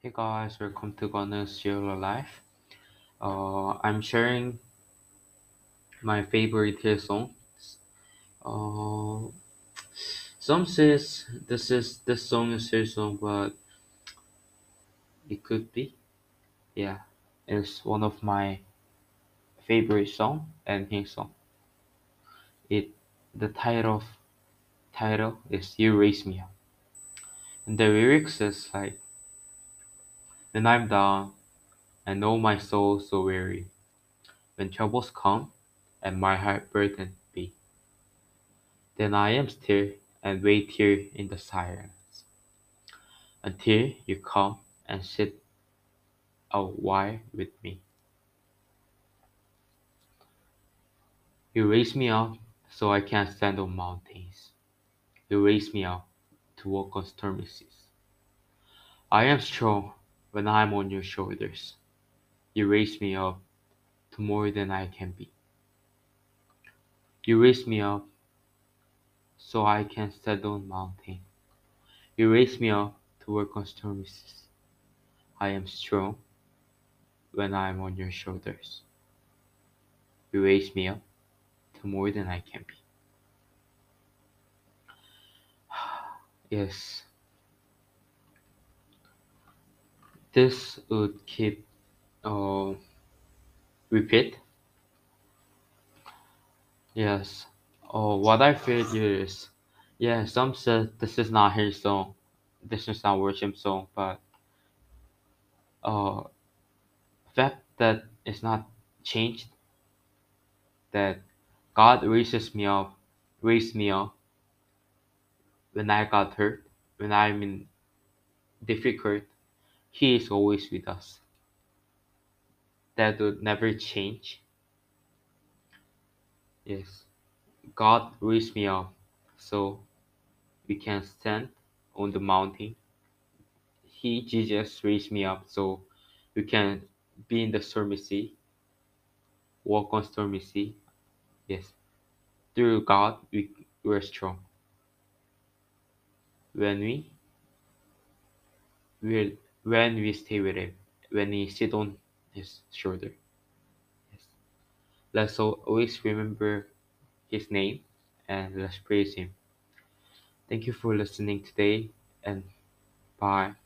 Hey guys, welcome to Gunner's Yellow Life. Uh, I'm sharing my favorite hit songs. Uh, some says this is this song is his song, but it could be. Yeah, it's one of my favorite song and his song. It the title of title is "You Raise Me Up," and the lyrics is like, "When I'm down, and know my soul so weary. When troubles come, and my heart burdened be." Then I am still and wait here in the silence until you come and sit a while with me. You raise me up so I can stand on mountains. You raise me up to walk on stormy seas. I am strong when I am on your shoulders. You raise me up to more than I can be. You raise me up so I can stand on mountains. You raise me up to work on stormy seas. I am strong when I am on your shoulders. You raise me up to more than I can be. Yes, this would keep uh, repeat. Yes. Oh, what I feel is, yeah, some said this is not his song, this is not worship song, but uh, fact that not changed, that God raises me up, raised me up when I got hurt, when I'm in difficult, He is always with us. That would never change. Yes, God raised me up so we can stand on the mountain. He, Jesus, raised me up so we can be in the stormy sea, walk on stormy sea. Yes, through God we we're strong. When we will when we stay with Him, when we sit on His shoulder. Yes, let's al- always remember His name and let's praise Him. Thank you for listening today and bye.